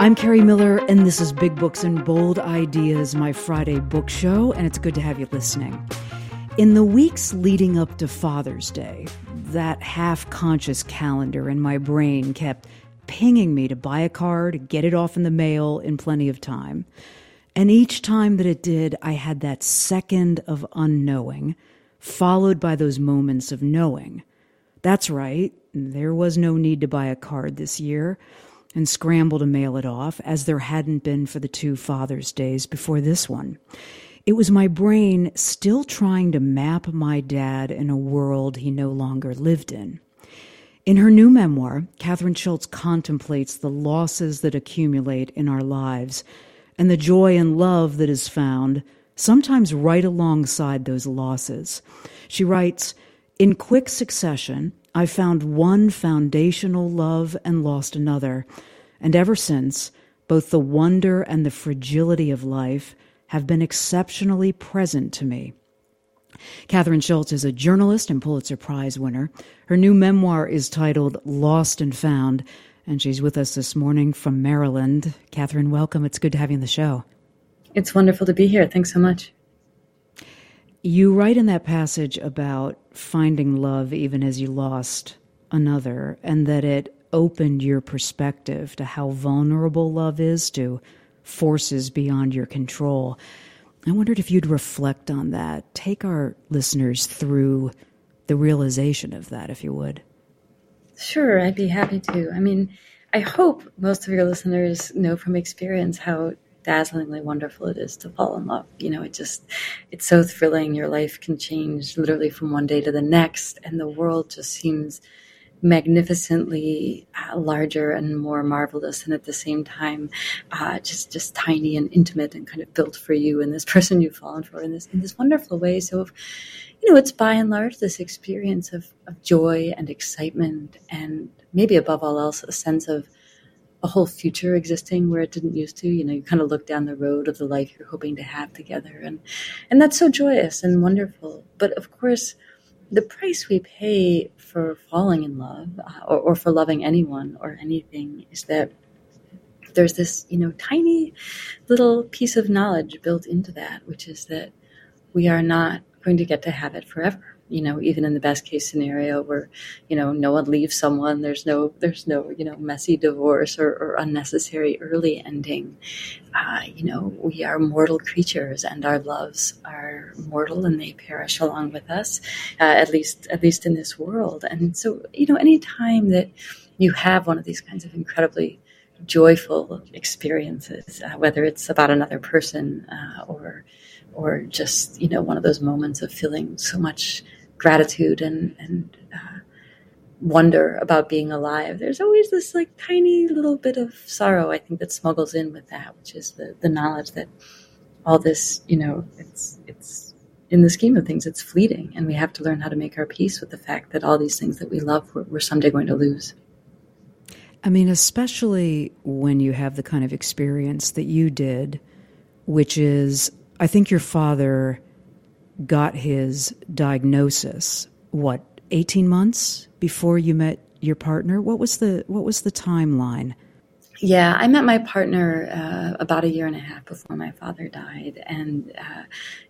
I'm Kerri Miller, and this is Big Books and Bold Ideas, my Friday book show, and it's good to have you listening. In the weeks leading up to Father's Day, that half conscious calendar in my brain kept pinging me to buy a card, get it off in the mail in plenty of time. And each time that it did, I had that second of unknowing, followed by those moments of knowing. That's right, there was no need to buy a card this year and scramble to mail it off, as there hadn't been for the two Father's Days before this one. It was my brain still trying to map my dad in a world he no longer lived in. In her new memoir, Kathryn Schulz contemplates the losses that accumulate in our lives and the joy and love that is found, sometimes right alongside those losses. She writes, In quick succession, I found one foundational love and lost another. And ever since, both the wonder and the fragility of life have been exceptionally present to me. Kathryn Schulz is a journalist and Pulitzer Prize winner. Her new memoir is titled Lost and Found, and she's with us this morning from Maryland. Kathryn, welcome. It's good to have you on the show. It's wonderful to be here. Thanks so much. You write in that passage about finding love even as you lost another, and that it opened your perspective to how vulnerable love is to forces beyond your control. I wondered if you'd reflect on that. Take our listeners through the realization of that, if you would. Sure, I'd be happy to. I mean, I hope most of your listeners know from experience how dazzlingly wonderful it is to fall in love. You know, it just, it's so thrilling. Your life can change literally from one day to the next, and the world just seems magnificently uh, larger and more marvelous and at the same time uh, just just tiny and intimate and kind of built for you and this person you've fallen for in this in this wonderful way so if, you know it's by and large this experience of, of joy and excitement and maybe above all else a sense of a whole future existing where it didn't used to. You know, you kind of look down the road of the life you're hoping to have together, and and that's so joyous and wonderful. But of course, the price we pay for falling in love uh, or, or for loving anyone or anything is that there's this you know tiny little piece of knowledge built into that, which is that we are not going to get to have it forever you know even in the best case scenario where you know no one leaves someone there's no there's no you know messy divorce or, or unnecessary early ending uh, you know we are mortal creatures and our loves are mortal and they perish along with us uh, at least at least in this world. And so you know any time that you have one of these kinds of incredibly joyful experiences uh, whether it's about another person uh, or or just you know one of those moments of feeling so much gratitude and and uh, wonder about being alive. There's always this like tiny little bit of sorrow I think that smuggles in with that, which is the the knowledge that all this you know it's it's in the scheme of things it's fleeting, and we have to learn how to make our peace with the fact that all these things that we love we're, we're someday going to lose. I mean, especially when you have the kind of experience that you did, which is, I think your father got his diagnosis what 18 months before you met your partner? What was the what was the timeline? Yeah i met my partner uh, about a year and a half before my father died. And uh,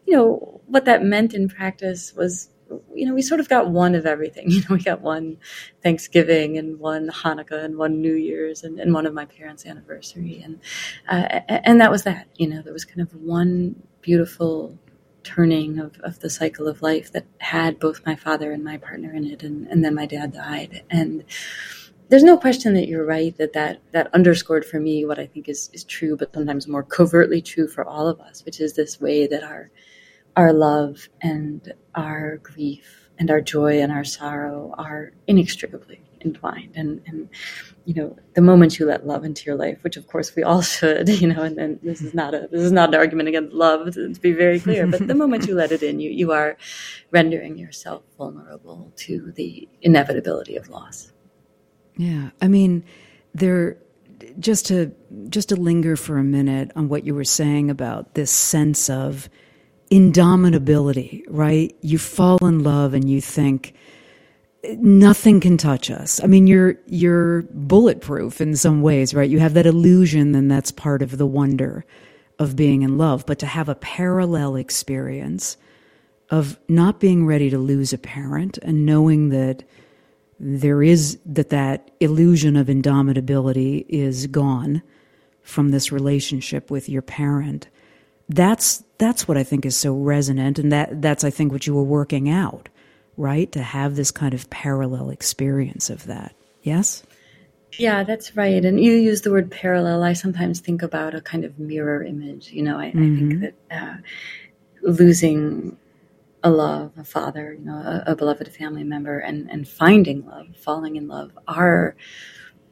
you know what that meant in practice was you know we sort of got one of everything. You know we got one thanksgiving and one hanukkah and one new year's and, and one of my parents anniversary. And uh, and that was that you know there was kind of one beautiful turning of, of the cycle of life that had both my father and my partner in it and, and then my dad died. And there's no question that you're right that, that that underscored for me what I think is, is true, but sometimes more covertly true for all of us, which is this way that our our love and our grief and our joy and our sorrow are inextricably entwined. And, and you know, the moment you let love into your life, which of course we all should, you know, and, this is not a this is not an argument against love to, to be very clear, but the moment you let it in, you you are rendering yourself vulnerable to the inevitability of loss. Yeah, I mean, there just to just to linger for a minute on what you were saying about this sense of indomitability, right? You fall in love and you think nothing can touch us. I mean, you're you're bulletproof in some ways, right? You have that illusion, and that's part of the wonder of being in love. But to have a parallel experience of not being ready to lose a parent and knowing that there is that that illusion of indomitability is gone from this relationship with your parent that's that's what i think is so resonant and that that's i think what you were working out right to have this kind of parallel experience of that yes yeah that's right and you use the word parallel i sometimes think about a kind of mirror image you know i, mm-hmm. I think mm-hmm. that uh, losing a love, a father, you know, a, a, beloved family member, and and finding love, falling in love, are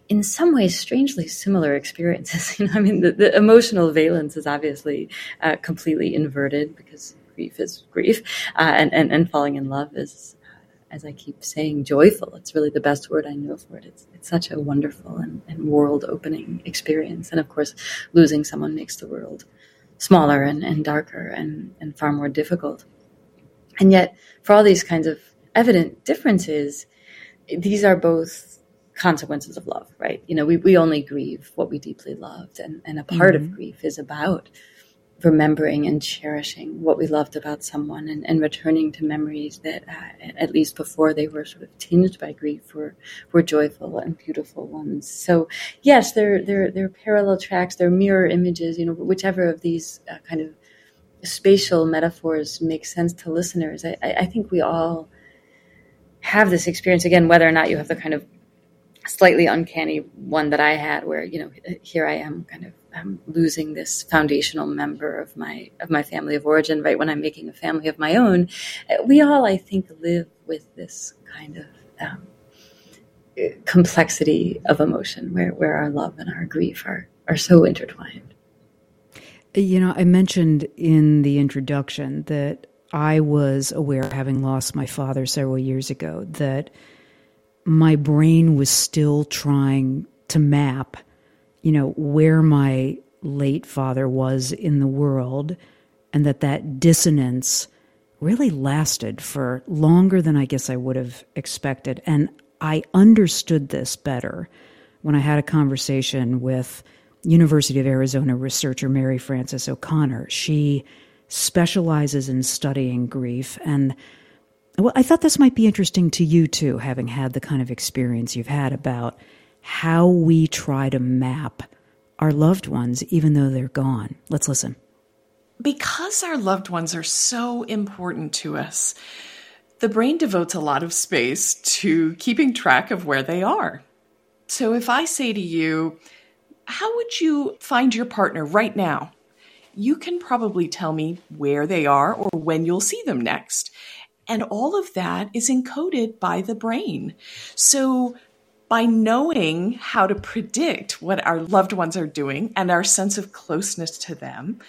in some ways strangely similar experiences. You know, I mean, the, the emotional valence is obviously uh, completely inverted because grief is grief, uh, and, and and falling in love is. As I keep saying, joyful. It's really the best word I know for it. It's, it's such a wonderful and, and world opening experience. And of course, losing someone makes the world smaller and, and darker and, and far more difficult. And yet, for all these kinds of evident differences, these are both consequences of love, right? You know, we, we only grieve what we deeply loved. And, and a part mm-hmm. of grief is about remembering and cherishing what we loved about someone and, and returning to memories that, uh, at least before they were sort of tinged by grief, were, were joyful and beautiful ones. So, yes, they're, they're, they're parallel tracks, they're mirror images, you know, whichever of these uh, kind of spatial metaphors make sense to listeners. I, I, think we all have this experience again, whether or not you have the kind of slightly uncanny one that I had, where you know here I am, kind of um, losing this foundational member of my of my family of origin. Right when I'm making a family of my own, we all, I think, live with this kind of um, complexity of emotion, where where our love and our grief are are so intertwined. You know, I mentioned in the introduction that I was aware, having lost my father several years ago, that my brain was still trying to map, you know, where my late father was in the world, and that that dissonance really lasted for longer than I guess I would have expected. And I understood this better when I had a conversation with University of Arizona researcher Mary Frances O'Connor. She specializes in studying grief and well, I thought this might be interesting to you too, having had the kind of experience you've had about how we try to map our loved ones even though they're gone. Let's listen. Because our loved ones are so important to us, the brain devotes a lot of space to keeping track of where they are. So if I say to you, how would you find your partner right now? You can probably tell me where they are or when you'll see them next. And all of that is encoded by the brain. So, by knowing how to predict what our loved ones are doing and our sense of closeness to them,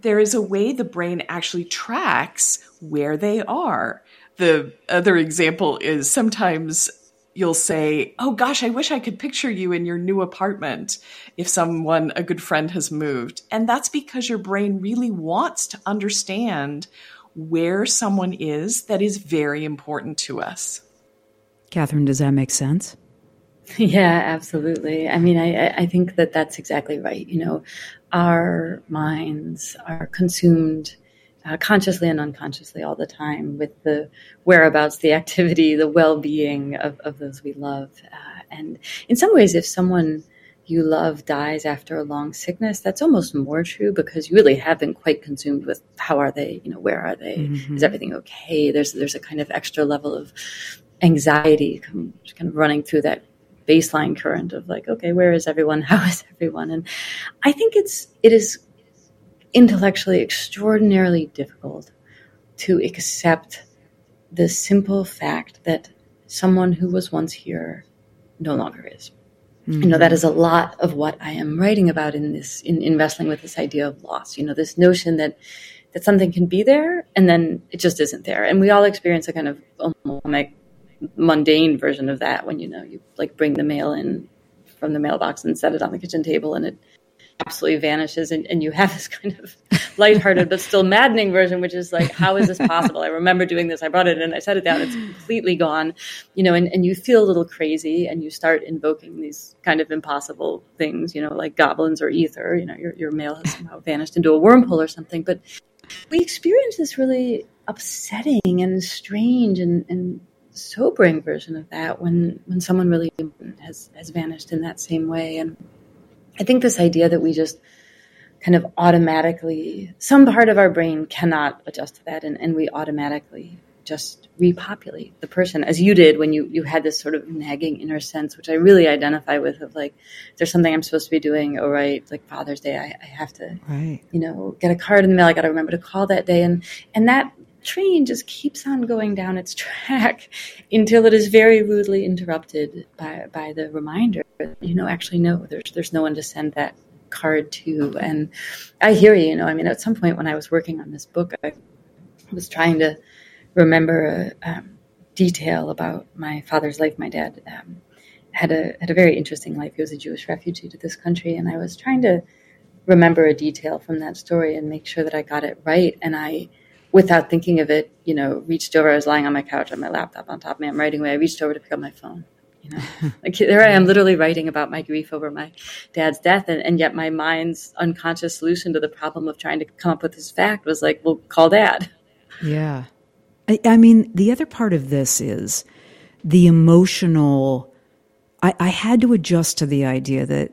there is a way the brain actually tracks where they are. The other example is sometimes you'll say, Oh gosh, I wish I could picture you in your new apartment if someone, a good friend, has moved. And that's because your brain really wants to understand where someone is that is very important to us. Kathryn, does that make sense? Yeah, absolutely. I mean, I, I think that that's exactly right. You know, our minds are consumed uh, consciously and unconsciously all the time with the whereabouts, the activity, the well being of, of those we love. Uh, and in some ways, if someone you love dies after a long sickness, that's almost more true because you really have been quite consumed with how are they, you know, where are they? Mm-hmm. Is everything okay? There's there's a kind of extra level of anxiety kind of running through that baseline current of like, okay, where is everyone? How is everyone? And I think it's it is intellectually extraordinarily difficult to accept the simple fact that someone who was once here no longer is. Mm-hmm. You know, that is a lot of what I am writing about in this, in, in wrestling with this idea of loss. You know, this notion that, that something can be there and then it just isn't there. And we all experience a kind of almost like mundane version of that when, you know, you like bring the mail in from the mailbox and set it on the kitchen table and it absolutely vanishes and, and you have this kind of lighthearted but still maddening version which is like how is this possible? I remember doing this i brought it in i set it down it's completely gone you know and, and you feel a little crazy and you start invoking these kind of impossible things you know like goblins or ether you know your, your mail has somehow vanished into a wormhole or something but we experience this really upsetting and strange and, and sobering version of that when when someone really has has vanished in that same way and i think this idea that we just kind of automatically some part of our brain cannot adjust to that and, and we automatically just repopulate the person as you did when you you had this sort of nagging inner sense which i really identify with of like there's something i'm supposed to be doing oh right like father's day i, I have to right. you know get a card in the mail i got to remember to call that day and and that train just keeps on going down its track until it is very rudely interrupted by, by the reminder you know actually no there's there's no one to send that card to. And i hear you you know i mean at some point when i was working on this book i was trying to remember a um, detail about my father's life. My dad um, had a had a very interesting life. He was a jewish refugee to this country and i was trying to remember a detail from that story and make sure that i got it right. And i without thinking of it, you know, reached over. I was lying on my couch on my laptop on top of me. I'm writing away. I reached over to pick up my phone. You know, like there I am, literally writing about my grief over my dad's death, and, and yet my mind's unconscious solution to the problem of trying to come up with this fact was like, well, call dad. Yeah, I, I mean, the other part of this is the emotional. I, I had to adjust to the idea that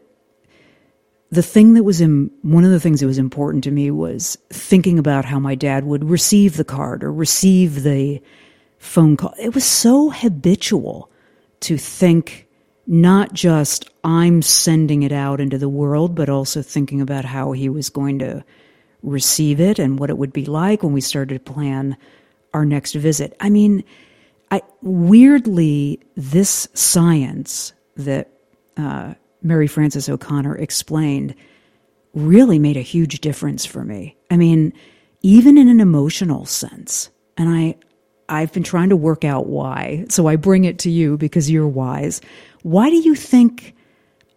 the thing that was in, one of the things that was important to me was thinking about how my dad would receive the card or receive the phone call. It was so habitual to think not just I'm sending it out into the world, but also thinking about how he was going to receive it and what it would be like when we started to plan our next visit. I mean, I weirdly this science that uh, Mary Frances O'Connor explained really made a huge difference for me. I mean, even in an emotional sense. And I I've been trying to work out why. So I bring it to you because you're wise. Why do you think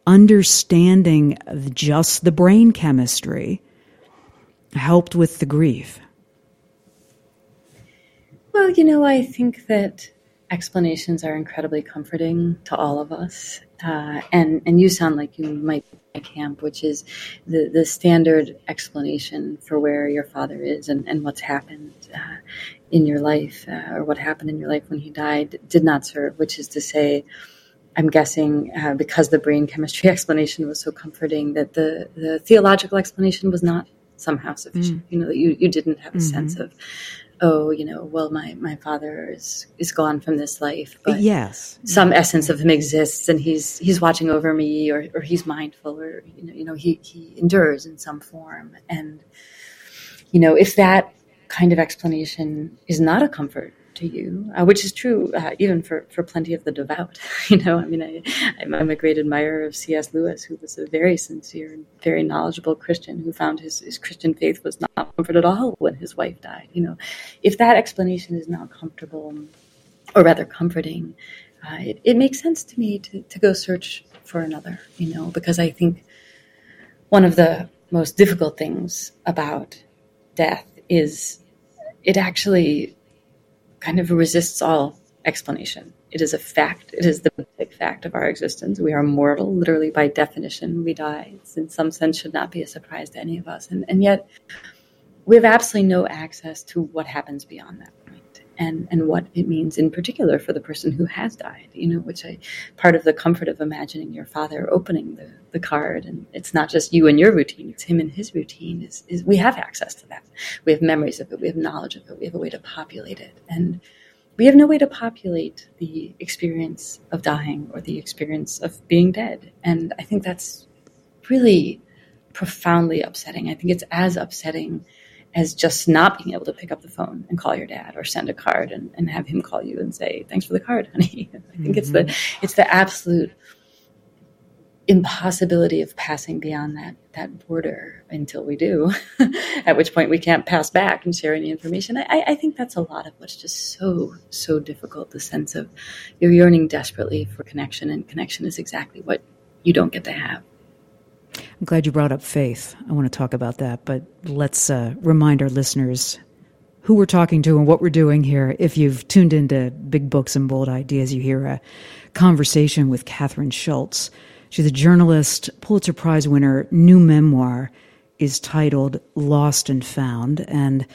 understanding just the brain chemistry helped with the grief? Well, you know, I think that explanations are incredibly comforting to all of us uh, and and you sound like you might be camp, which is the the standard explanation for where your father is and, and what's happened uh, in your life uh, or what happened in your life when he died did not serve, which is to say. I'm guessing uh, because the brain chemistry explanation was so comforting that the, the theological explanation was not somehow sufficient. Mm. You know that you, you didn't have a mm-hmm. sense of oh, you know, well, my, my father is, is gone from this life, but yes, some essence of him exists and he's, he's watching over me or, or he's mindful or, you know, you know, he, he endures in some form. And, you know, if that kind of explanation is not a comfort to you, uh, which is true uh, even for, for plenty of the devout. you know, I mean, I, I'm a great admirer of C.S. Lewis, who was a very sincere and very knowledgeable Christian who found his, his Christian faith was not comfort at all when his wife died. You know, if that explanation is not comfortable, or rather comforting, uh, it, it makes sense to me to, to go search for another, you know, because I think one of the most difficult things about death is it actually kind of resists all explanation. It is a fact. It is the basic fact of our existence. We are mortal, literally by definition. We die. It's in some sense should not be a surprise to any of us. And, and yet, we have absolutely no access to what happens beyond that and, and what it means in particular for the person who has died, you know, which I, part of the comfort of imagining your father opening the, the card and it's not just you and your routine, it's him and his routine is, is we have access to that. We have memories of it. We have knowledge of it. We have a way to populate it. And we have no way to populate the experience of dying or the experience of being dead. And I think that's really profoundly upsetting. I think it's as upsetting as just not being able to pick up the phone and call your dad or send a card and, and have him call you and say, thanks for the card, honey. I think mm-hmm. it's the, mm-hmm. it's the absolute impossibility of passing beyond that, that border until we do, at which point we can't pass back and share any information. I, I think that's a lot of what's just so, so difficult. The sense of you're yearning desperately for connection and connection is exactly what you don't get to have. I'm glad you brought up faith. I want to talk about that, but let's uh, remind our listeners who we're talking to and what we're doing here. If you've tuned into Big Books and Bold Ideas, you hear a conversation with Kathryn Schulz. She's a journalist, Pulitzer Prize winner. New memoir is titled Lost and Found. And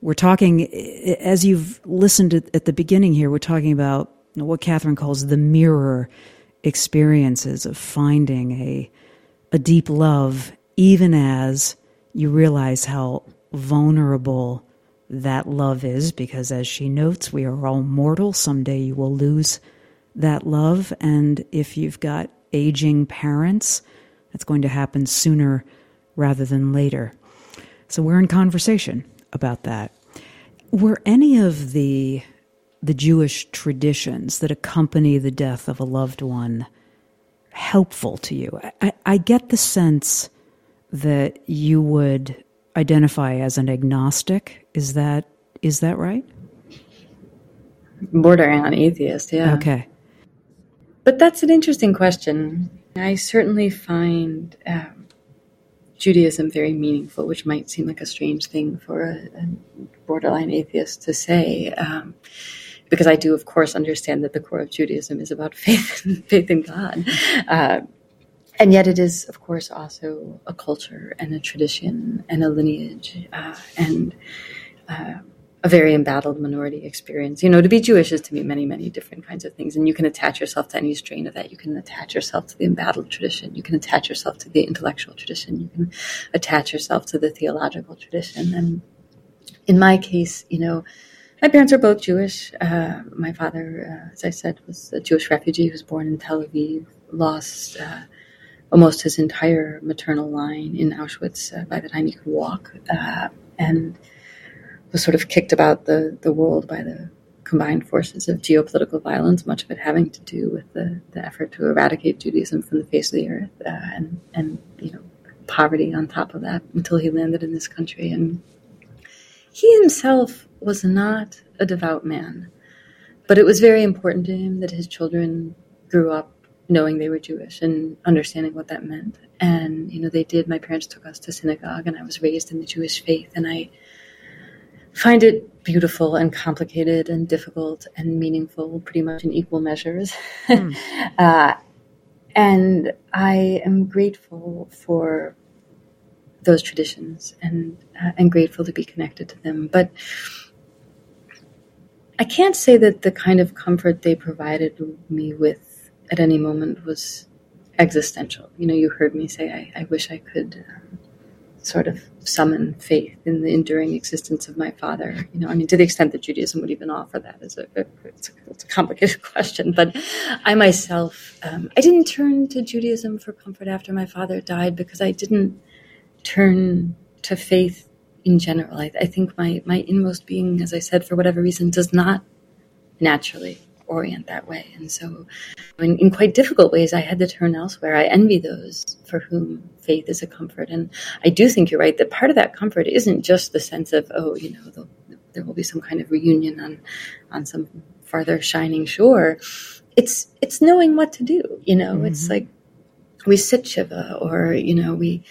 we're talking, as you've listened at the beginning here, we're talking about what Kathryn calls the mirror experiences of finding a, a deep love, even as you realize how vulnerable that love is because, as she notes, we are all mortal. Someday you will lose that love. And if you've got aging parents, that's going to happen sooner rather than later. So we're in conversation about that. Were any of the the Jewish traditions that accompany the death of a loved one helpful to you? I, I get the sense that you would identify as an agnostic. Is that is that right? Bordering on atheist, yeah. Okay. But that's an interesting question. I certainly find um, Judaism very meaningful, which might seem like a strange thing for a, a borderline atheist to say. Um, because I do, of course, understand that the core of Judaism is about faith, faith in God. Uh, and yet it is, of course, also a culture and a tradition and a lineage uh, and uh, a very embattled minority experience. You know, to be Jewish is to be many, many different kinds of things, and you can attach yourself to any strain of that. You can attach yourself to the embattled tradition. You can attach yourself to the intellectual tradition. You can attach yourself to the theological tradition. And in my case, you know, my parents are both Jewish. Uh, my father, uh, as I said, was a Jewish refugee who was born in Tel Aviv, lost uh, almost his entire maternal line in Auschwitz uh, by the time he could walk, uh, and was sort of kicked about the, the world by the combined forces of geopolitical violence, much of it having to do with the, the effort to eradicate Judaism from the face of the earth, uh, and and you know poverty on top of that until he landed in this country. And he himself was not a devout man, but it was very important to him that his children grew up knowing they were Jewish and understanding what that meant. And, you know, they did. My parents took us to synagogue, and I was raised in the Jewish faith. And I find it beautiful and complicated and difficult and meaningful, pretty much in equal measures. Mm. uh, and I am grateful for those traditions and uh, and grateful to be connected to them. But I can't say that the kind of comfort they provided me with at any moment was existential. You know, you heard me say, I, I wish I could um, sort of summon faith in the enduring existence of my father. You know, I mean, to the extent that Judaism would even offer that is a, it's a, it's a complicated question. But I myself, um, I didn't turn to Judaism for comfort after my father died because I didn't turn to faith in general. I, I think my, my inmost being, as I said, for whatever reason, does not naturally orient that way. And so, in, in, quite difficult ways, I had to turn elsewhere. I envy those for whom faith is a comfort. And I do think you're right that part of that comfort isn't just the sense of, oh, you know, there will be some kind of reunion on, on some farther shining shore. It's, it's knowing what to do. You know, mm-hmm. it's like we sit Shiva or, you know, we,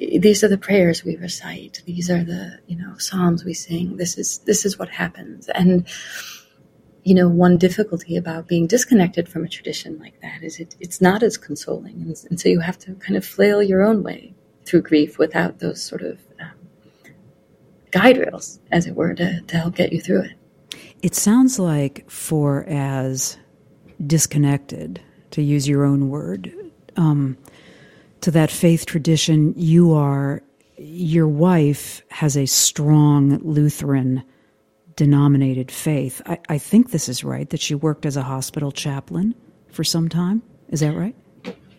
these are the prayers we recite. These are the, you know, Psalms we sing. This is, this is what happens. And, you know, one difficulty about being disconnected from a tradition like that is it, it's not as consoling. And, and, so you have to kind of flail your own way through grief without those sort of um, guide rails, as it were, to, to help get you through it. It sounds like for as disconnected, to use your own word, um, to that faith tradition, you are, your wife has a strong Lutheran denominated faith. I, I think this is right that she worked as a hospital chaplain for some time. Is that right?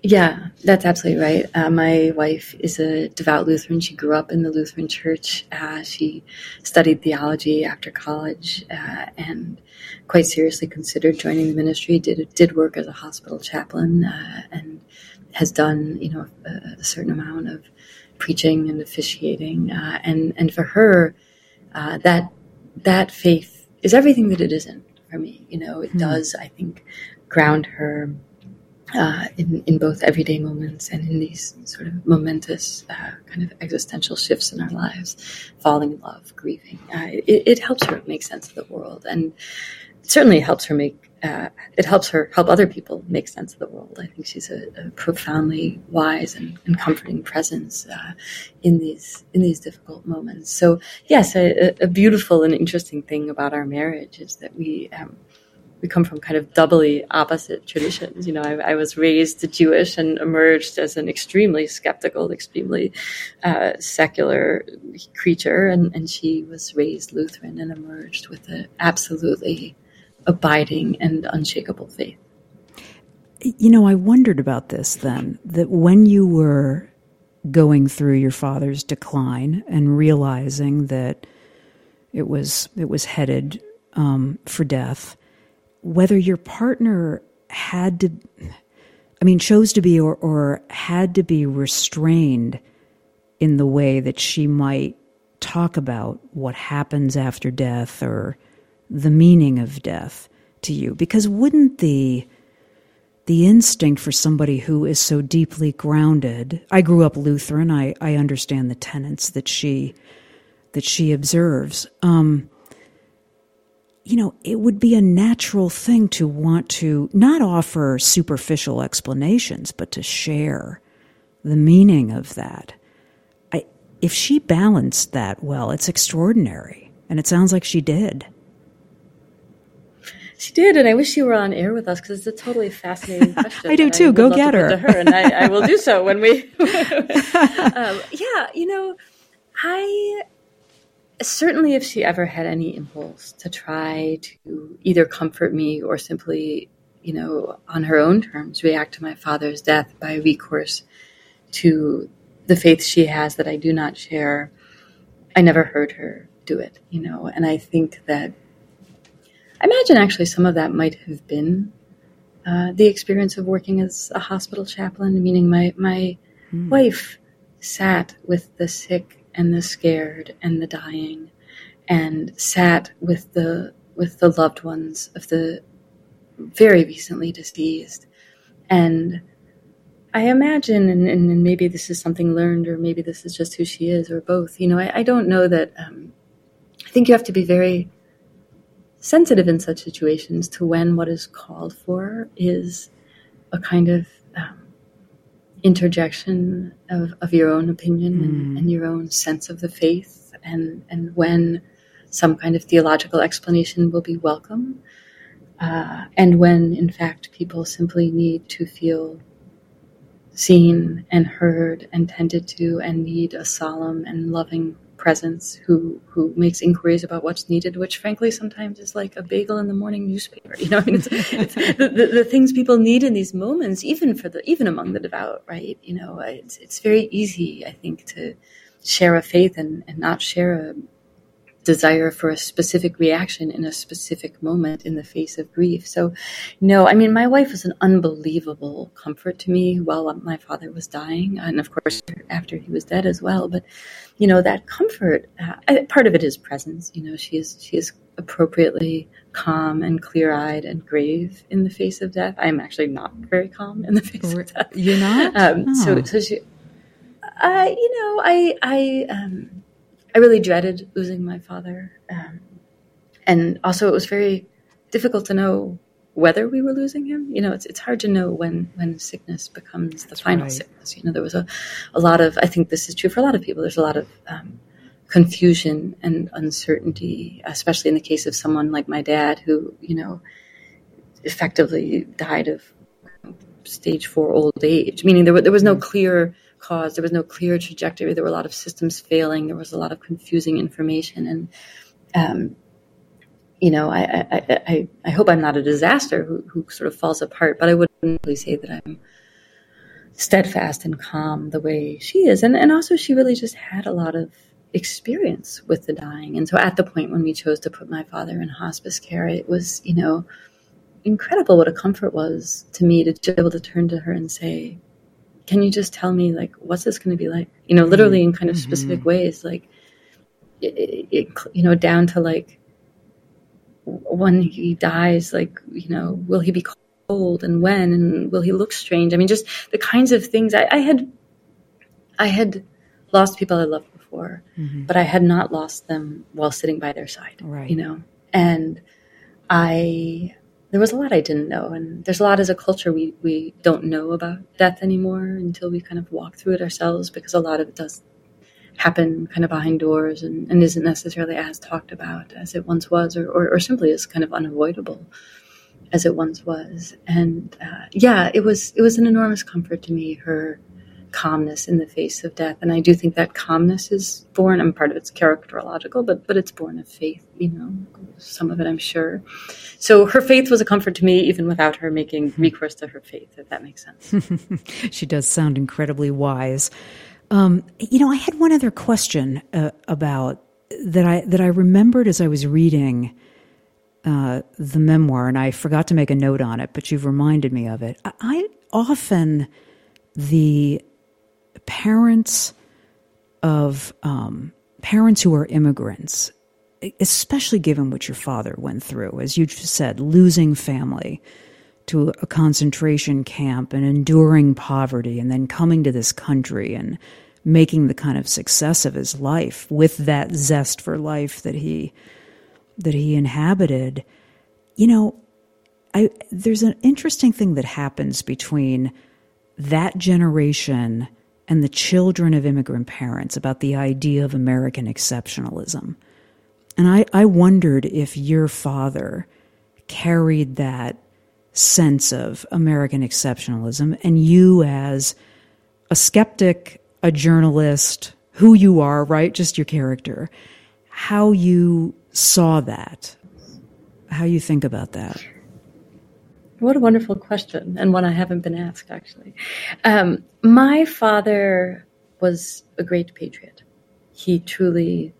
Yeah, that's absolutely right. Uh, my wife is a devout Lutheran. She grew up in the Lutheran church. Uh, she studied theology after college uh, and quite seriously considered joining the ministry. Did did work as a hospital chaplain uh, and has done you know a, a, certain amount of preaching and officiating. Uh, and and for her, uh, that that faith is everything that it isn't for me. You know, it hmm. does, I think, ground her uh, in, in both everyday moments and in these sort of momentous uh, kind of existential shifts in our lives, falling in love, grieving. Uh, it, it, helps her make sense of the world, and certainly helps her make uh, it helps her help other people make sense of the world. I think she's a, a profoundly wise and, and comforting presence uh, in these in these difficult moments. So yes, a, a, beautiful and interesting thing about our marriage is that we. Um, we come from kind of doubly opposite traditions. You know, I, I, was raised Jewish and emerged as an extremely skeptical, extremely uh, secular creature, and, and she was raised Lutheran and emerged with an absolutely abiding and unshakable faith. You know, I wondered about this then, that when you were going through your father's decline and realizing that it was it was headed um, for death, whether your partner had to, I mean, chose to be or, or had to be restrained in the way that she might talk about what happens after death or the meaning of death to you. Because wouldn't the the instinct for somebody who is so deeply grounded I grew up Lutheran, I, I understand the tenets that she that she observes. Um, you know, it would be a natural thing to want to not offer superficial explanations, but to share the meaning of that. I, if she balanced that well, it's extraordinary. And it sounds like she did. She did, and I wish she were on air with us because it's a totally fascinating question. I do too. I Go get her. To her, and I, I, will do so when we. um, yeah, you know, I certainly if she ever had any impulse to try to either comfort me or simply, you know, on her own terms, react to my father's death by recourse to the faith she has that I do not share, I never heard her do it, you know, and I think that I imagine actually some of that might have been uh, the experience of working as a hospital chaplain, meaning my my mm. wife sat with the sick and the scared and the dying and sat with the with the loved ones of the very recently deceased and I imagine, and, and, maybe this is something learned, or maybe this is just who she is, or both. You know, I, I don't know that. Um, I think you have to be very sensitive in such situations to when what is called for is a kind of um, interjection of, of your own opinion mm. and, and, your own sense of the faith, and, and when some kind of theological explanation will be welcome, uh, and when, in fact, people simply need to feel seen and heard and tended to and need a solemn and loving presence who who makes inquiries about what's needed, which frankly sometimes is like a bagel in the morning newspaper. You know, I mean, it's, it's the, the, the, things people need in these moments, even for the even among the devout, right? You know, it's it's very easy, I think, to share a faith and, and not share a desire for a specific reaction in a specific moment in the face of grief. So, no, I mean, my wife was an unbelievable comfort to me while my father was dying, and of course after he was dead as well. But you know, that comfort, uh, part of it is presence. You know, she is she is appropriately calm and clear eyed and grave in the face of death. I'm actually not very calm in the face of death. You're not. Um, oh. So, so she, uh, you know, I I. Um, I really dreaded losing my father. Um, and also, it was very difficult to know whether we were losing him. You know, it's it's hard to know when when sickness becomes the That's final right. sickness. You know, there was a, a lot of I think this is true for a lot of people. There's a lot of um, confusion and uncertainty, especially in the case of someone like my dad, who you know effectively died of stage four old age, meaning there, there was no mm. clear cause. There was no clear trajectory. There were a lot of systems failing. There was a lot of confusing information, and um, you know, I, I, I, I, hope I'm not a disaster who, who sort of falls apart, but I wouldn't really say that I'm steadfast and calm the way she is. And, and also, she really just had a lot of experience with the dying. And so, at the point when we chose to put my father in hospice care, it was, you know, incredible what a comfort was to me to be able to turn to her and say, can you just tell me like what's this going to be like you know literally in kind of specific mm-hmm. ways like it, it, it, you know down to like when he dies like you know will he be cold and when and will he look strange? I mean, just the kinds of things I, I had. I had lost people I loved before, mm-hmm. but I had not lost them while sitting by their side. Right. You know, and I there was a lot I didn't know, and there's a lot as a culture we we don't know about death anymore until we kind of walk through it ourselves because a lot of it does happen kind of behind doors and, and isn't necessarily as talked about as it once was, or, or, or simply is kind of unavoidable as it once was. And uh, yeah, it was it was an enormous comfort to me her calmness in the face of death, and I do think that calmness is born. I'm part of it's characterological, but but it's born of faith. You know, some of it, I'm sure. So her faith was a comfort to me, even without her making recourse to her faith. If that makes sense. she does sound incredibly wise. Um, you know, I had one other question uh, about that I that I remembered as I was reading uh, the memoir, and I forgot to make a note on it, but you've reminded me of it. I, I often the parents of um, parents who are immigrants, especially given what your father went through, as you just said, losing family to a concentration camp and enduring poverty and then coming to this country and making the kind of success of his life with that zest for life that he that he inhabited. You know I, there's an interesting thing that happens between that generation and the children of immigrant parents about the idea of American exceptionalism. And I, I wondered if your father carried that sense of American exceptionalism, and you, as a skeptic, a journalist, who you are, right? Just your character, how you saw that, how you think about that. What a wonderful question, and one I haven't been asked, actually. Um, my father was a great patriot. He truly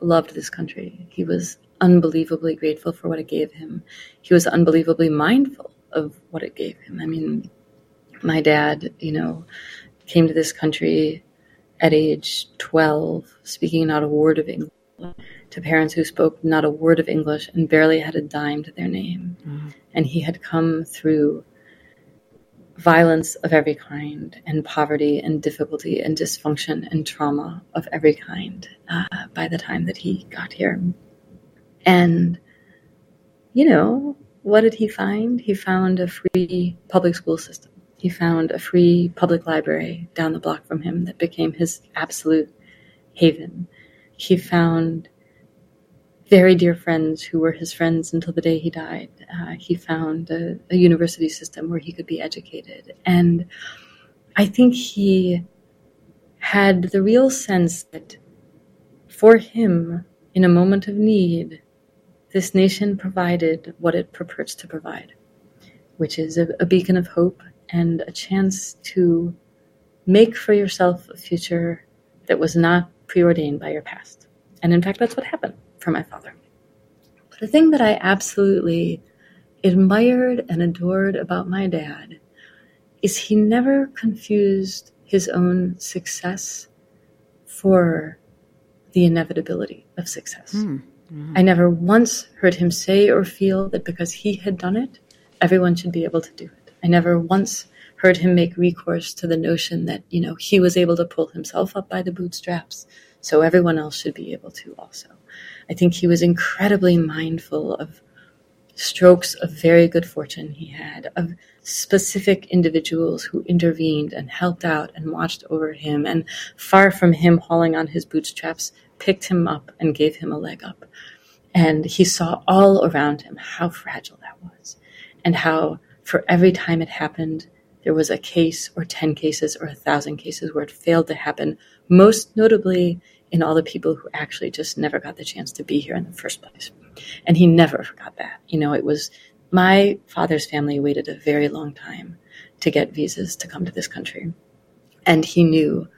loved this country. He was unbelievably grateful for what it gave him. He was unbelievably mindful of what it gave him. I mean, my dad, you know, came to this country at age 12, speaking not a word of English, to parents who spoke not a word of English and barely had a dime to their name. And he had come through violence of every kind, and poverty, and difficulty, and dysfunction, and trauma of every kind uh, by the time that he got here. And, you know, what did he find? He found a free public school system. He found a free public library down the block from him that became his absolute haven. He found very dear friends who were his friends until the day he died. Uh, he found a, a, university system where he could be educated. And I think he had the real sense that for him, in a moment of need, this nation provided what it purports to provide, which is a, a beacon of hope and a chance to make for yourself a future that was not preordained by your past. And in fact, that's what happened for my father. But the thing that I absolutely admired and adored about my dad is he never confused his own success for the inevitability of success. Mm. Mm-hmm. I never once heard him say or feel that because he had done it, everyone should be able to do it. I never once heard him make recourse to the notion that, you know, he was able to pull himself up by the bootstraps, so everyone else should be able to also. I think he was incredibly mindful of strokes of very good fortune he had, of specific individuals who intervened and helped out and watched over him, and far from him hauling on his bootstraps, picked him up and gave him a leg up. And he saw all around him how fragile that was, and how for every time it happened, there was a case or 10 cases or a thousand cases where it failed to happen, most notably in all the people who actually just never got the chance to be here in the first place. And he never forgot that. You know, it was my father's family waited a very long time to get visas to come to this country. And he knew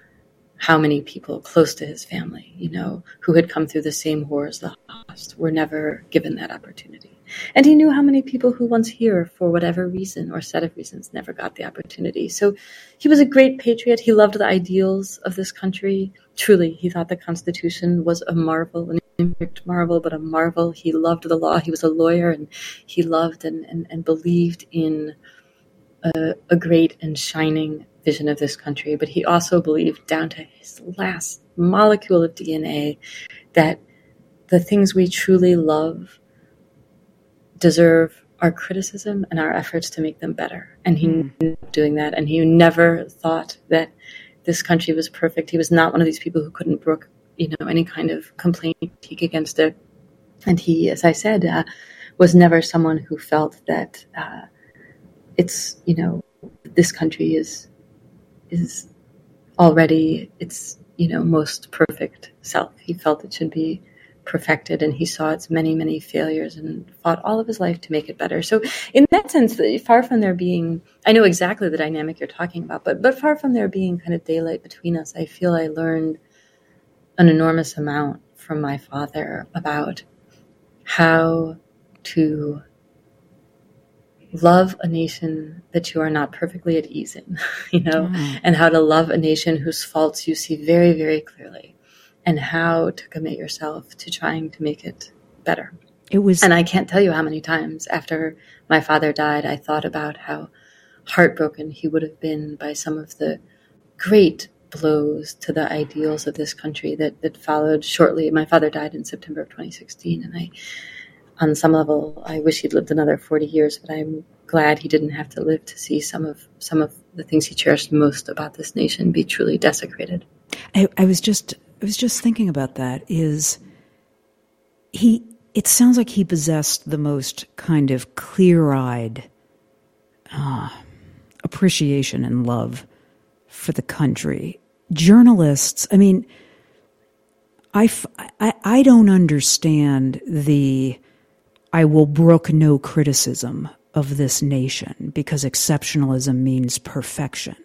how many people close to his family, you know, who had come through the same horrors, the Holocaust, were never given that opportunity. And he knew how many people who once here, for whatever reason or set of reasons, never got the opportunity. So he was a great patriot. He loved the ideals of this country. Truly, he thought the Constitution was a marvel, an imperfect marvel, but a marvel. He loved the law. He was a lawyer and he loved and, and, and believed in a, a great and shining vision of this country, but he also believed down to his last molecule of DNA that the things we truly love deserve our criticism and our efforts to make them better. And he mm. doing that. And he never thought that this country was perfect. He was not one of these people who couldn't brook, you know, any kind of complaint against it. And he, as I said, uh, was never someone who felt that uh, it's, you know, this country is is already its, you know, most perfect self. He felt it should be perfected and he saw its many, many failures and fought all of his life to make it better. So in that sense, far from there being, I know exactly the dynamic you're talking about, but, but far from there being kind of daylight between us, I feel I learned an enormous amount from my father about how to love a nation that you are not perfectly at ease in, you know, mm. and how to love a nation whose faults you see very, very clearly and how to commit yourself to trying to make it better. It was, and I can't tell you how many times after my father died, I thought about how heartbroken he would have been by some of the great blows to the ideals of this country that, that followed shortly. My father died in September of 2016, and I, on some level, I wish he'd lived another 40 years, but I'm glad he didn't have to live to see some of some of the things he cherished most about this nation be truly desecrated. I, I was just I was just thinking about that is he it sounds like he possessed the most kind of clear-eyed uh, appreciation and love for the country. Journalists, I mean, I, I, I don't understand the I will brook no criticism of this nation because exceptionalism means perfection.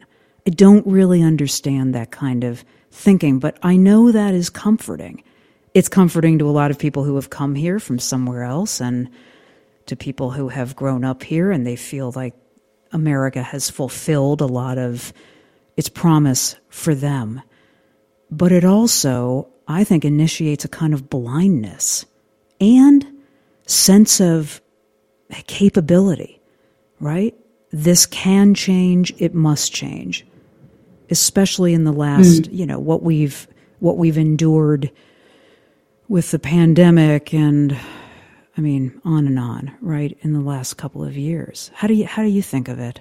I don't really understand that kind of thinking, but I know that is comforting. It's comforting to a lot of people who have come here from somewhere else and to people who have grown up here and they feel like America has fulfilled a lot of its promise for them. But it also, I think, initiates a kind of blindness and sense of capability, right? This can change, it must change especially in the last, mm. you know, what we've what we've endured with the pandemic and I mean, on and on, right? In the last couple of years. How do you how do you think of it?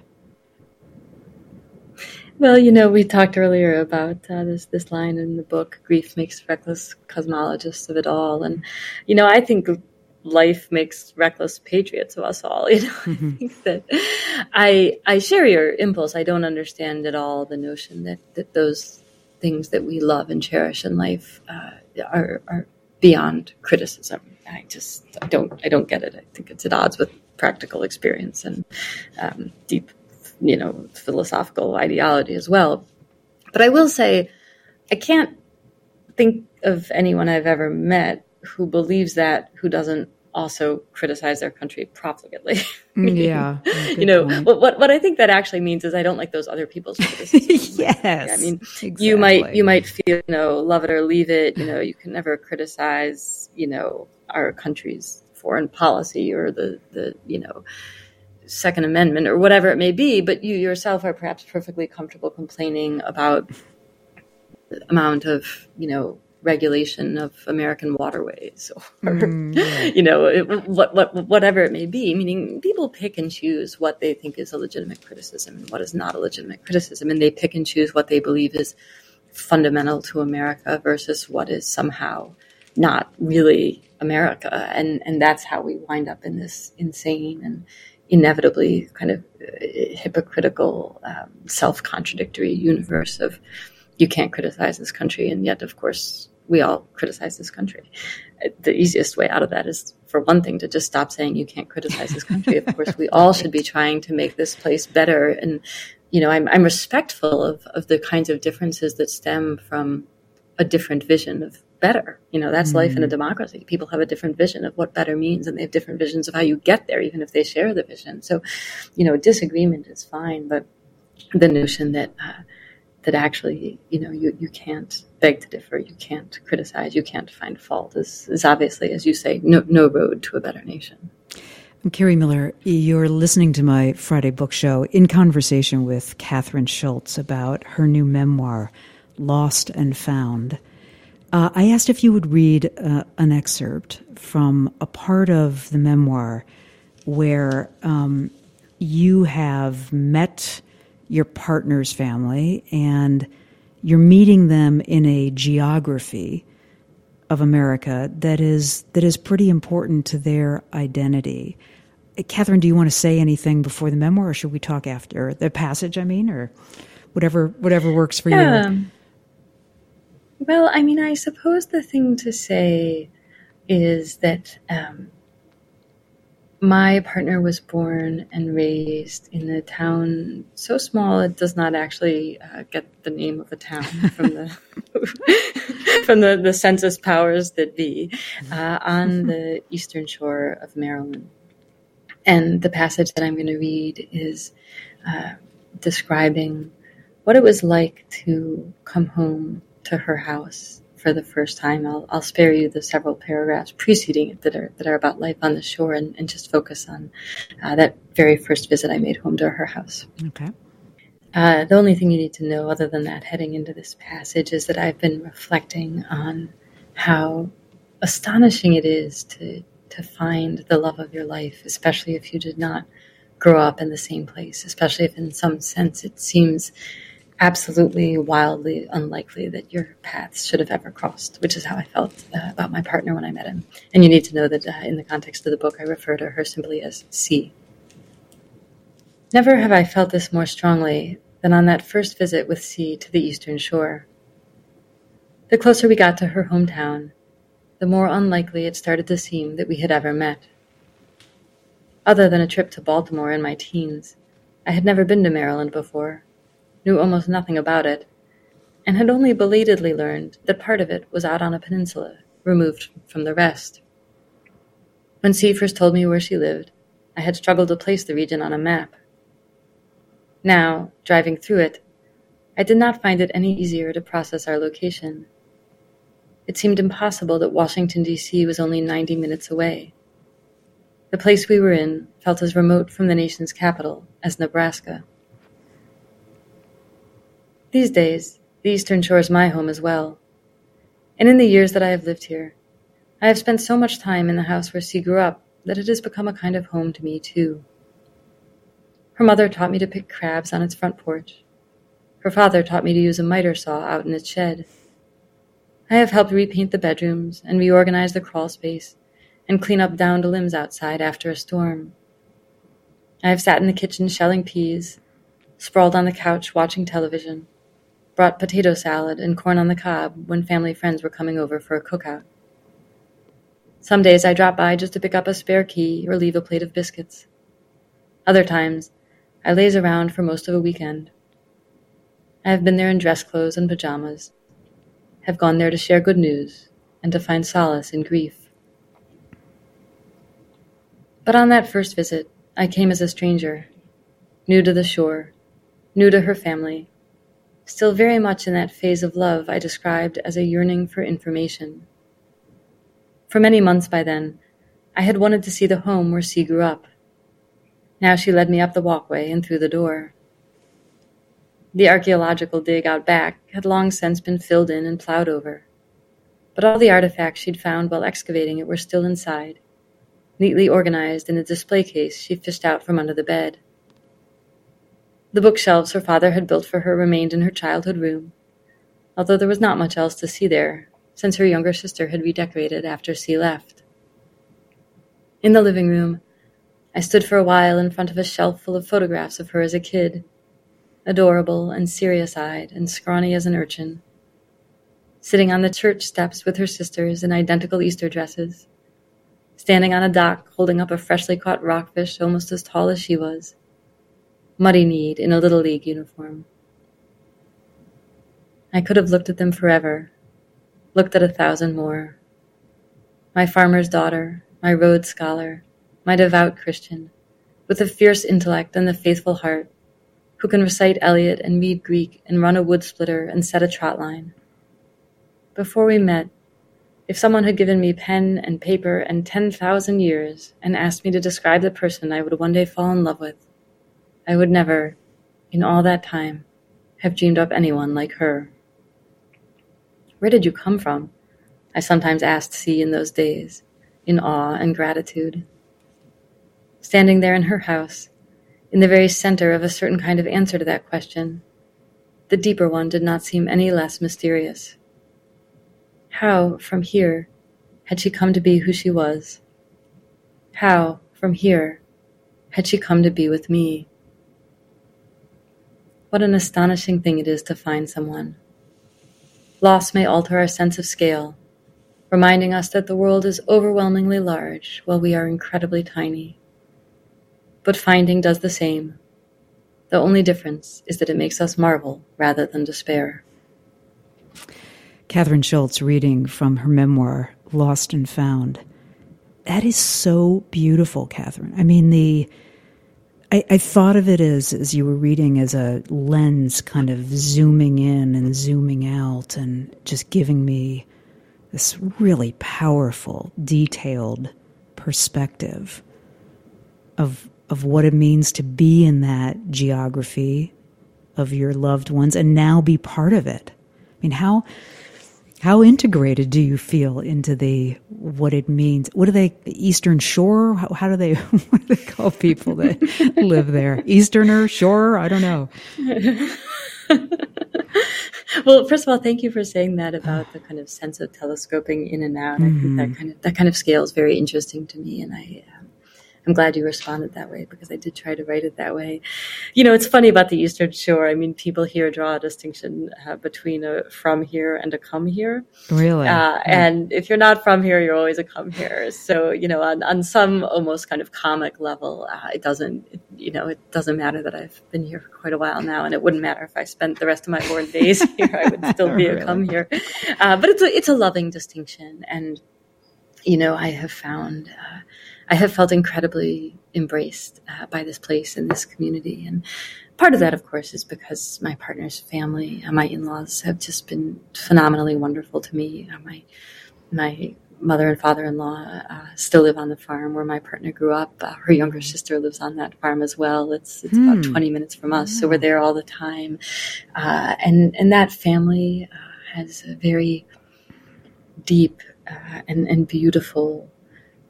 Well, you know, we talked earlier about uh, this this line in the book, "Grief makes reckless cosmologists of it all," and you know, I think life makes reckless patriots of us all. You know, mm-hmm. I think that I I share your impulse. I don't understand at all the notion that that those things that we love and cherish in life uh, are are beyond criticism. I just I don't I don't get it. I think it's at odds with practical experience and um, deep, you know, philosophical ideology as well. But I will say, I can't think of anyone I've ever met who believes that who doesn't also criticize their country profligately. Yeah. you know, what, what, what I think that actually means is I don't like those other people's criticism. yes. I mean, exactly. you might, you might feel, you know, love it or leave it. You know, you can never criticize, you know, our country's foreign policy or the, the, you know, Second Amendment or whatever it may be, but you yourself are perhaps perfectly comfortable complaining about the amount of, you know, regulation of American waterways or, mm, you know, it, what, what, whatever it may be. Meaning people pick and choose what they think is a legitimate criticism and what is not a legitimate criticism. And they pick and choose what they believe is fundamental to America versus what is somehow not really America. And, and that's how we wind up in this insane and inevitably kind of uh, hypocritical, um, self contradictory universe of you can't criticize this country. And yet, of course, we all criticize this country. The easiest way out of that is, for one thing, to just stop saying you can't criticize this country. Of course, we all should be trying to make this place better. And, you know, I'm, I'm respectful of, of the kinds of differences that stem from a different vision of better. You know, that's mm life in a mm. democracy. People have a different vision of what better means, and they have different visions of how you get there, even if they share the vision. So, you know, disagreement is fine, but the notion that, uh, that actually, you know, you, you can't beg to differ, you can't criticize, you can't find fault is, is obviously, as you say, no, no road to a better nation. Kerri Miller, you're listening to my Friday book show in conversation with Kathryn Schulz about her new memoir, Lost and Found. Uh, I asked if you would read uh, an excerpt from a part of the memoir where um, you have met your partner's family and you're meeting them in a geography of America that is that is pretty important to their identity. Kathryn, do you want to say anything before the memoir, or should we talk after the passage? I mean, or whatever whatever works for yeah. you. Well, I mean, I suppose the thing to say is that um, my partner was born and raised in a town so small it does not actually uh, get the name of a town from the from the, the census powers that be uh, on the eastern shore of Maryland. And the passage that I'm going to read is uh, describing what it was like to come home to her house for the first time. I'll, I'll spare you the several paragraphs preceding it that are that are about life on the shore, and, and just focus on uh, that very first visit I made home to her house. Okay. Uh, the only thing you need to know, other than that, heading into this passage, is that I've been reflecting on how astonishing it is to to find the love of your life, especially if you did not grow up in the same place, especially if in some sense it seems absolutely wildly unlikely that your paths should have ever crossed, which is how I felt uh, about my partner when I met him. And you need to know that uh, in the context of the book, I refer to her simply as C. Never have I felt this more strongly than on that first visit with C to the Eastern Shore. The closer we got to her hometown, the more unlikely it started to seem that we had ever met. Other than a trip to Baltimore in my teens, I had never been to Maryland before knew almost nothing about it, and had only belatedly learned that part of it was out on a peninsula, removed from the rest. When C first told me where she lived, I had struggled to place the region on a map. Now, driving through it, I did not find it any easier to process our location. It seemed impossible that Washington, D.C. was only 90 minutes away. The place we were in felt as remote from the nation's capital as Nebraska. These days, the Eastern Shore is my home as well. And in the years that I have lived here, I have spent so much time in the house where C grew up that it has become a kind of home to me, too. Her mother taught me to pick crabs on its front porch. Her father taught me to use a miter saw out in its shed. I have helped repaint the bedrooms and reorganize the crawl space and clean up downed limbs outside after a storm. I have sat in the kitchen shelling peas, sprawled on the couch watching television, brought potato salad and corn on the cob when family friends were coming over for a cookout. Some days I drop by just to pick up a spare key or leave a plate of biscuits. Other times, I laze around for most of a weekend. I have been there in dress clothes and pajamas, have gone there to share good news and to find solace in grief. But on that first visit, I came as a stranger, new to the shore, new to her family, still very much in that phase of love I described as a yearning for information. For many months by then, I had wanted to see the home where C grew up. Now she led me up the walkway and through the door. The archaeological dig out back had long since been filled in and plowed over, but all the artifacts she'd found while excavating it were still inside, neatly organized in a display case she fished out from under the bed. The bookshelves her father had built for her remained in her childhood room, although there was not much else to see there, since her younger sister had redecorated after C left. In the living room, I stood for a while in front of a shelf full of photographs of her as a kid, adorable and serious eyed and scrawny as an urchin, sitting on the church steps with her sisters in identical Easter dresses, standing on a dock holding up a freshly caught rockfish almost as tall as she was muddy kneed in a Little League uniform. I could have looked at them forever, looked at a thousand more. My farmer's daughter, my Rhodes Scholar, my devout Christian, with a fierce intellect and a faithful heart, who can recite Eliot and read Greek and run a wood splitter and set a trot line. Before we met, If someone had given me pen and paper and 10,000 years and asked me to describe the person I would one day fall in love with, I would never, in all that time, have dreamed up anyone like her. Where did you come from? I sometimes asked C in those days, in awe and gratitude. Standing there in her house, in the very center of a certain kind of answer to that question, the deeper one did not seem any less mysterious. How, from here, had she come to be who she was? How, from here, had she come to be with me? What an astonishing thing it is to find someone. Loss may alter our sense of scale, reminding us that the world is overwhelmingly large while we are incredibly tiny. But finding does the same. The only difference is that it makes us marvel rather than despair. Kathryn Schulz reading from her memoir, Lost and Found. That is so beautiful, Kathryn. I mean, the I, I, thought of it as as you were reading as a lens kind of zooming in and zooming out and just giving me this really powerful, detailed perspective of of what it means to be in that geography of your loved ones and now be part of it. I mean, how how integrated do you feel into the what it means? What do they the Eastern Shore? How, how do they what do they call people that live there? Easterner Shore? I don't know. well, first of all, thank you for saying that about the kind of sense of telescoping in and out. Mm-hmm. I think that mm-hmm. kind of that kind of scale is very interesting to me, and I I'm glad you responded that way because I did try to write it that way. You know, it's funny about the Eastern Shore. I mean, people here draw a distinction uh, between a from here and a come here. Really? Uh, yeah. And if you're not from here, you're always a come here. So, you know, on, on some almost kind of comic level, uh, it doesn't, it, you know, it doesn't matter that I've been here for quite a while now. And it wouldn't matter if I spent the rest of my born days here, I would still be really? a come here. Uh, but it's a, it's a loving distinction. And, you know, I have found, uh, I have felt incredibly embraced uh, by this place and this community. And part of that, of course, is because my partner's family, uh, my in-laws, have just been phenomenally wonderful to me. Uh, my my mother and father-in-law uh, still live on the farm where my partner grew up. Uh, her younger sister lives on that farm as well. It's it's about hmm. twenty minutes from us, so we're there all the time. Uh, and and that family has a very deep and and beautiful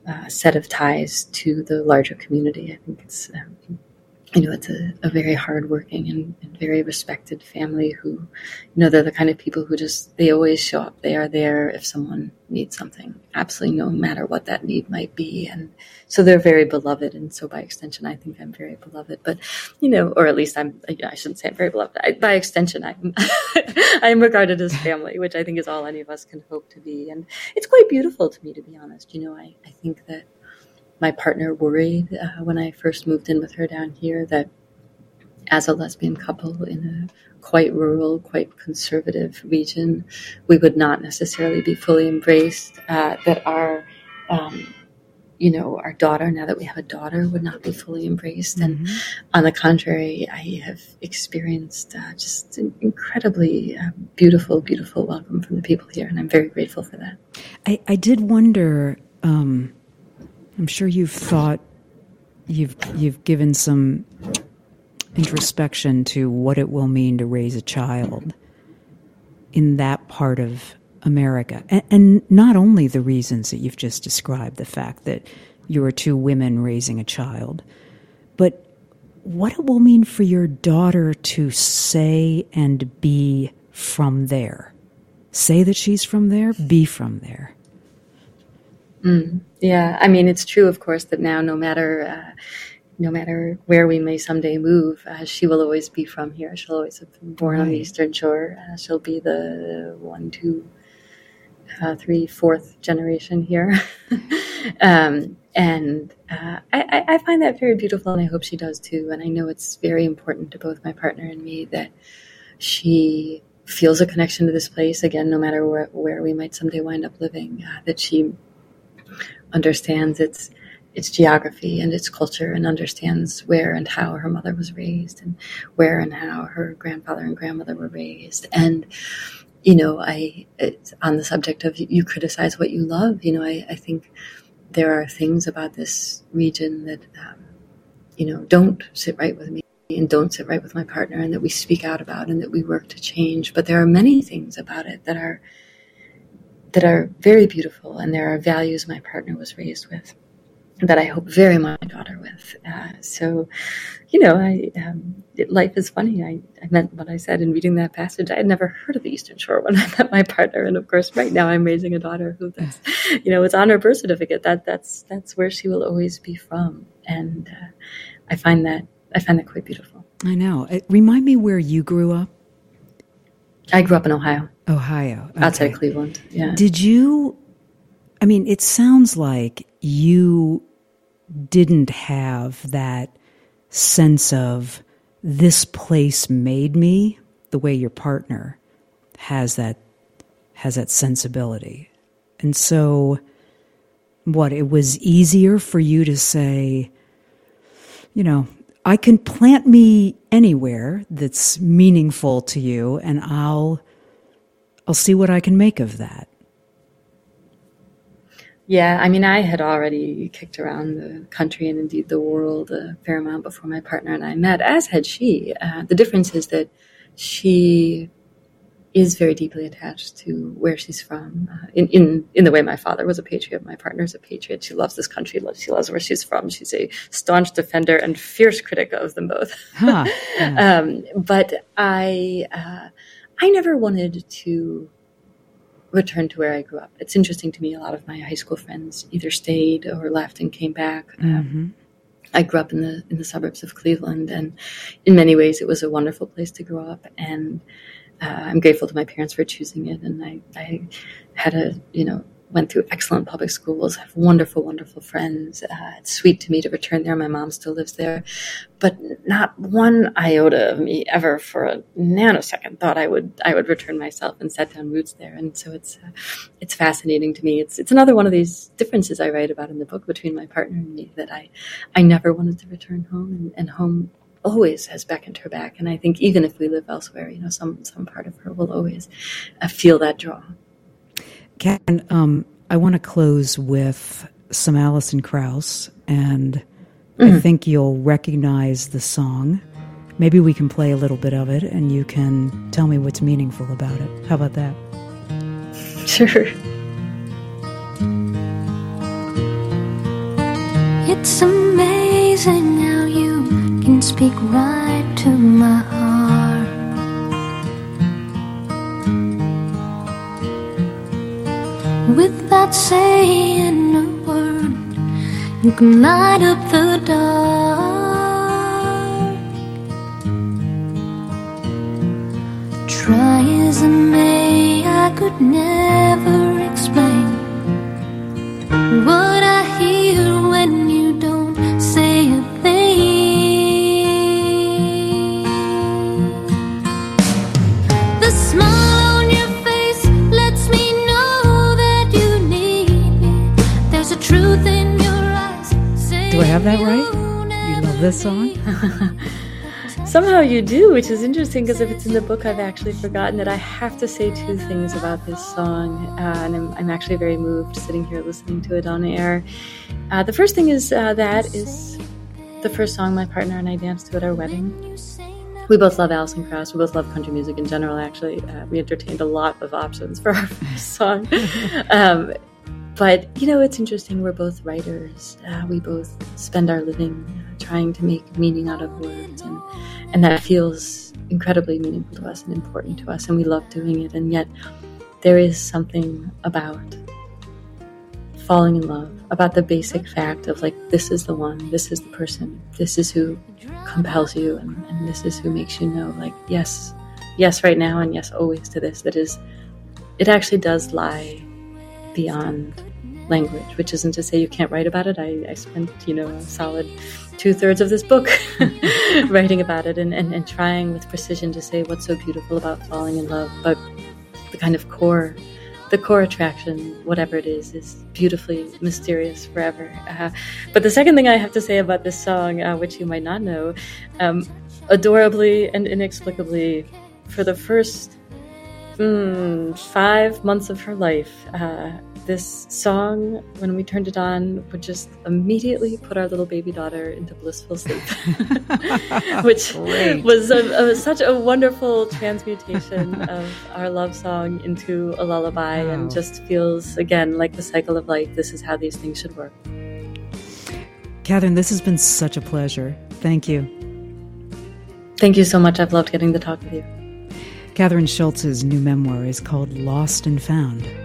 uh, set of ties to the larger community. I think it's, um, you know, it's a, a very hardworking and, and, very respected family who, you know, they're the kind of people who just, they always show up. They are there if someone needs something, absolutely no matter what that need might be. And so they're very beloved. And so by extension, I think I'm very beloved, but, you know, or at least I'm, I shouldn't say I'm very beloved. I, by extension, I'm, I'm regarded as family, which I think is all any of us can hope to be. And it's quite beautiful to me, to be honest. You know, I, I think that, my partner worried uh, when I first moved in with her down here that as a lesbian couple in a quite rural, quite conservative region, we would not necessarily be fully embraced. Uh, that our, um, you know, our daughter, now that we have a daughter, would not be fully embraced. Mm-hmm. And on the contrary, I have experienced uh, just an incredibly uh, beautiful, beautiful welcome from the people here, and I'm very grateful for that. I, I did wonder. Um, I'm sure you've thought, you've you've given some introspection to what it will mean to raise a child in that part of America, and, and not only the reasons that you've just described, the fact that you are two women raising a child, but what it will mean for your daughter to say and be from there. Say that she's from there, be from there. Mm, yeah, I mean, it's true, of course, that now no matter uh, no matter where we may someday move, uh, she will always be from here. She'll always have been born right. on the Eastern Shore. Uh, she'll be the one, two, uh, three, fourth generation here. um, and uh, I, I, find that very beautiful, and I hope she does too. And I know it's very important to both my partner and me that she feels a connection to this place again, no matter where, where we might someday wind up living, uh, that she understands its its geography and its culture and understands where and how her mother was raised and where and how her grandfather and grandmother were raised and you know, I on the subject of you criticize what you love. You know, I, I think there are things about this region that um, you know don't sit right with me and don't sit right with my partner, and that we speak out about and that we work to change. But there are many things about it that are that are very beautiful, and there are values my partner was raised with that I hope very much my daughter with. Uh, so, you know, I um, it, life is funny. I, I meant what I said in reading that passage. I had never heard of the Eastern Shore when I met my partner, and of course, right now I'm raising a daughter who that's, you know, it's on her birth certificate. That that's that's where she will always be from, and uh, I find that I find that quite beautiful. I know. It, remind me where you grew up. I grew up in Ohio. Ohio, okay. outside Cleveland. Yeah. Did you? I mean, it sounds like you didn't have that sense of this place made me the way your partner has that has that sensibility. And so what it was easier for you to say you know, I can plant me anywhere that's meaningful to you and I'll I'll see what I can make of that. Yeah, I mean, I had already kicked around the country and indeed the world a fair amount before my partner and I met, as had she. Uh, the difference is that she is very deeply attached to where she's from. Uh, in, in in the way my father was a patriot, my partner's a patriot. She loves this country. She loves where she's from. She's a staunch defender and fierce critic of them both. Huh. Yeah. um, but I uh, I never wanted to return to where I grew up. It's interesting to me. A lot of my high school friends either stayed or left and came back. Um, mm-hmm. I grew up in the in the suburbs of Cleveland, and in many ways, it was a wonderful place to grow up. And uh, I'm grateful to my parents for choosing it. And I, I had a you know went through excellent public schools, have wonderful, wonderful friends. Uh, it's sweet to me to return there. My mom still lives there, but not one iota of me ever for a nanosecond thought I would I would return myself and set down roots there. And so it's uh, it's fascinating to me. It's it's another one of these differences I write about in the book between my partner and me that I I never wanted to return home, and, and home always has beckoned her back. And I think even if we live elsewhere, you know, some some part of her will always uh, feel that draw. Ken, um, I want to close with some Alison Krauss, and mm-hmm. I think you'll recognize the song. Maybe we can play a little bit of it, and you can tell me what's meaningful about it. How about that? Sure. It's amazing how you can speak right to my heart. Without saying a word. You can light up the dark. Try as I may, I could never explain what song? Somehow you do, which is interesting because if it's in the book, I've actually forgotten that I have to say two things about this song. Uh, and I'm, I'm, actually very moved sitting here listening to it on air. Uh, the first thing is uh, that is the first song my partner and I danced to at our wedding. We both love Alison Krauss. We both love country music in general, actually. Uh, we entertained a lot of options for our first song. Um, but you know, it's interesting. We're both writers. Uh, we both spend our living trying to make meaning out of words, and and that feels incredibly meaningful to us and important to us, and we love doing it. And yet, there is something about falling in love, about the basic fact of like this is the one, this is the person, this is who compels you, and, and this is who makes you know, like yes, yes, right now, and yes, always to this. That is, it actually does lie beyond language, which isn't to say you can't write about it. I, I spent, you know, a solid two thirds of this book writing about it and, and, and trying with precision to say what's so beautiful about falling in love. But the kind of core, the core attraction, whatever it is, is beautifully mysterious forever. Uh, but the second thing I have to say about this song, uh, which you might not know, um, adorably and inexplicably, for the first mm, five months of her life. Uh, this song, when we turned it on, would just immediately put our little baby daughter into blissful sleep, which Great. was a, a, such a wonderful transmutation of our love song into a lullaby wow. and just feels, again, like the cycle of life. This is how these things should work. Kathryn, this has been such a pleasure. Thank you. Thank you so much. I've loved getting to talk with you. Kathryn Schulz's new memoir is called Lost and Found.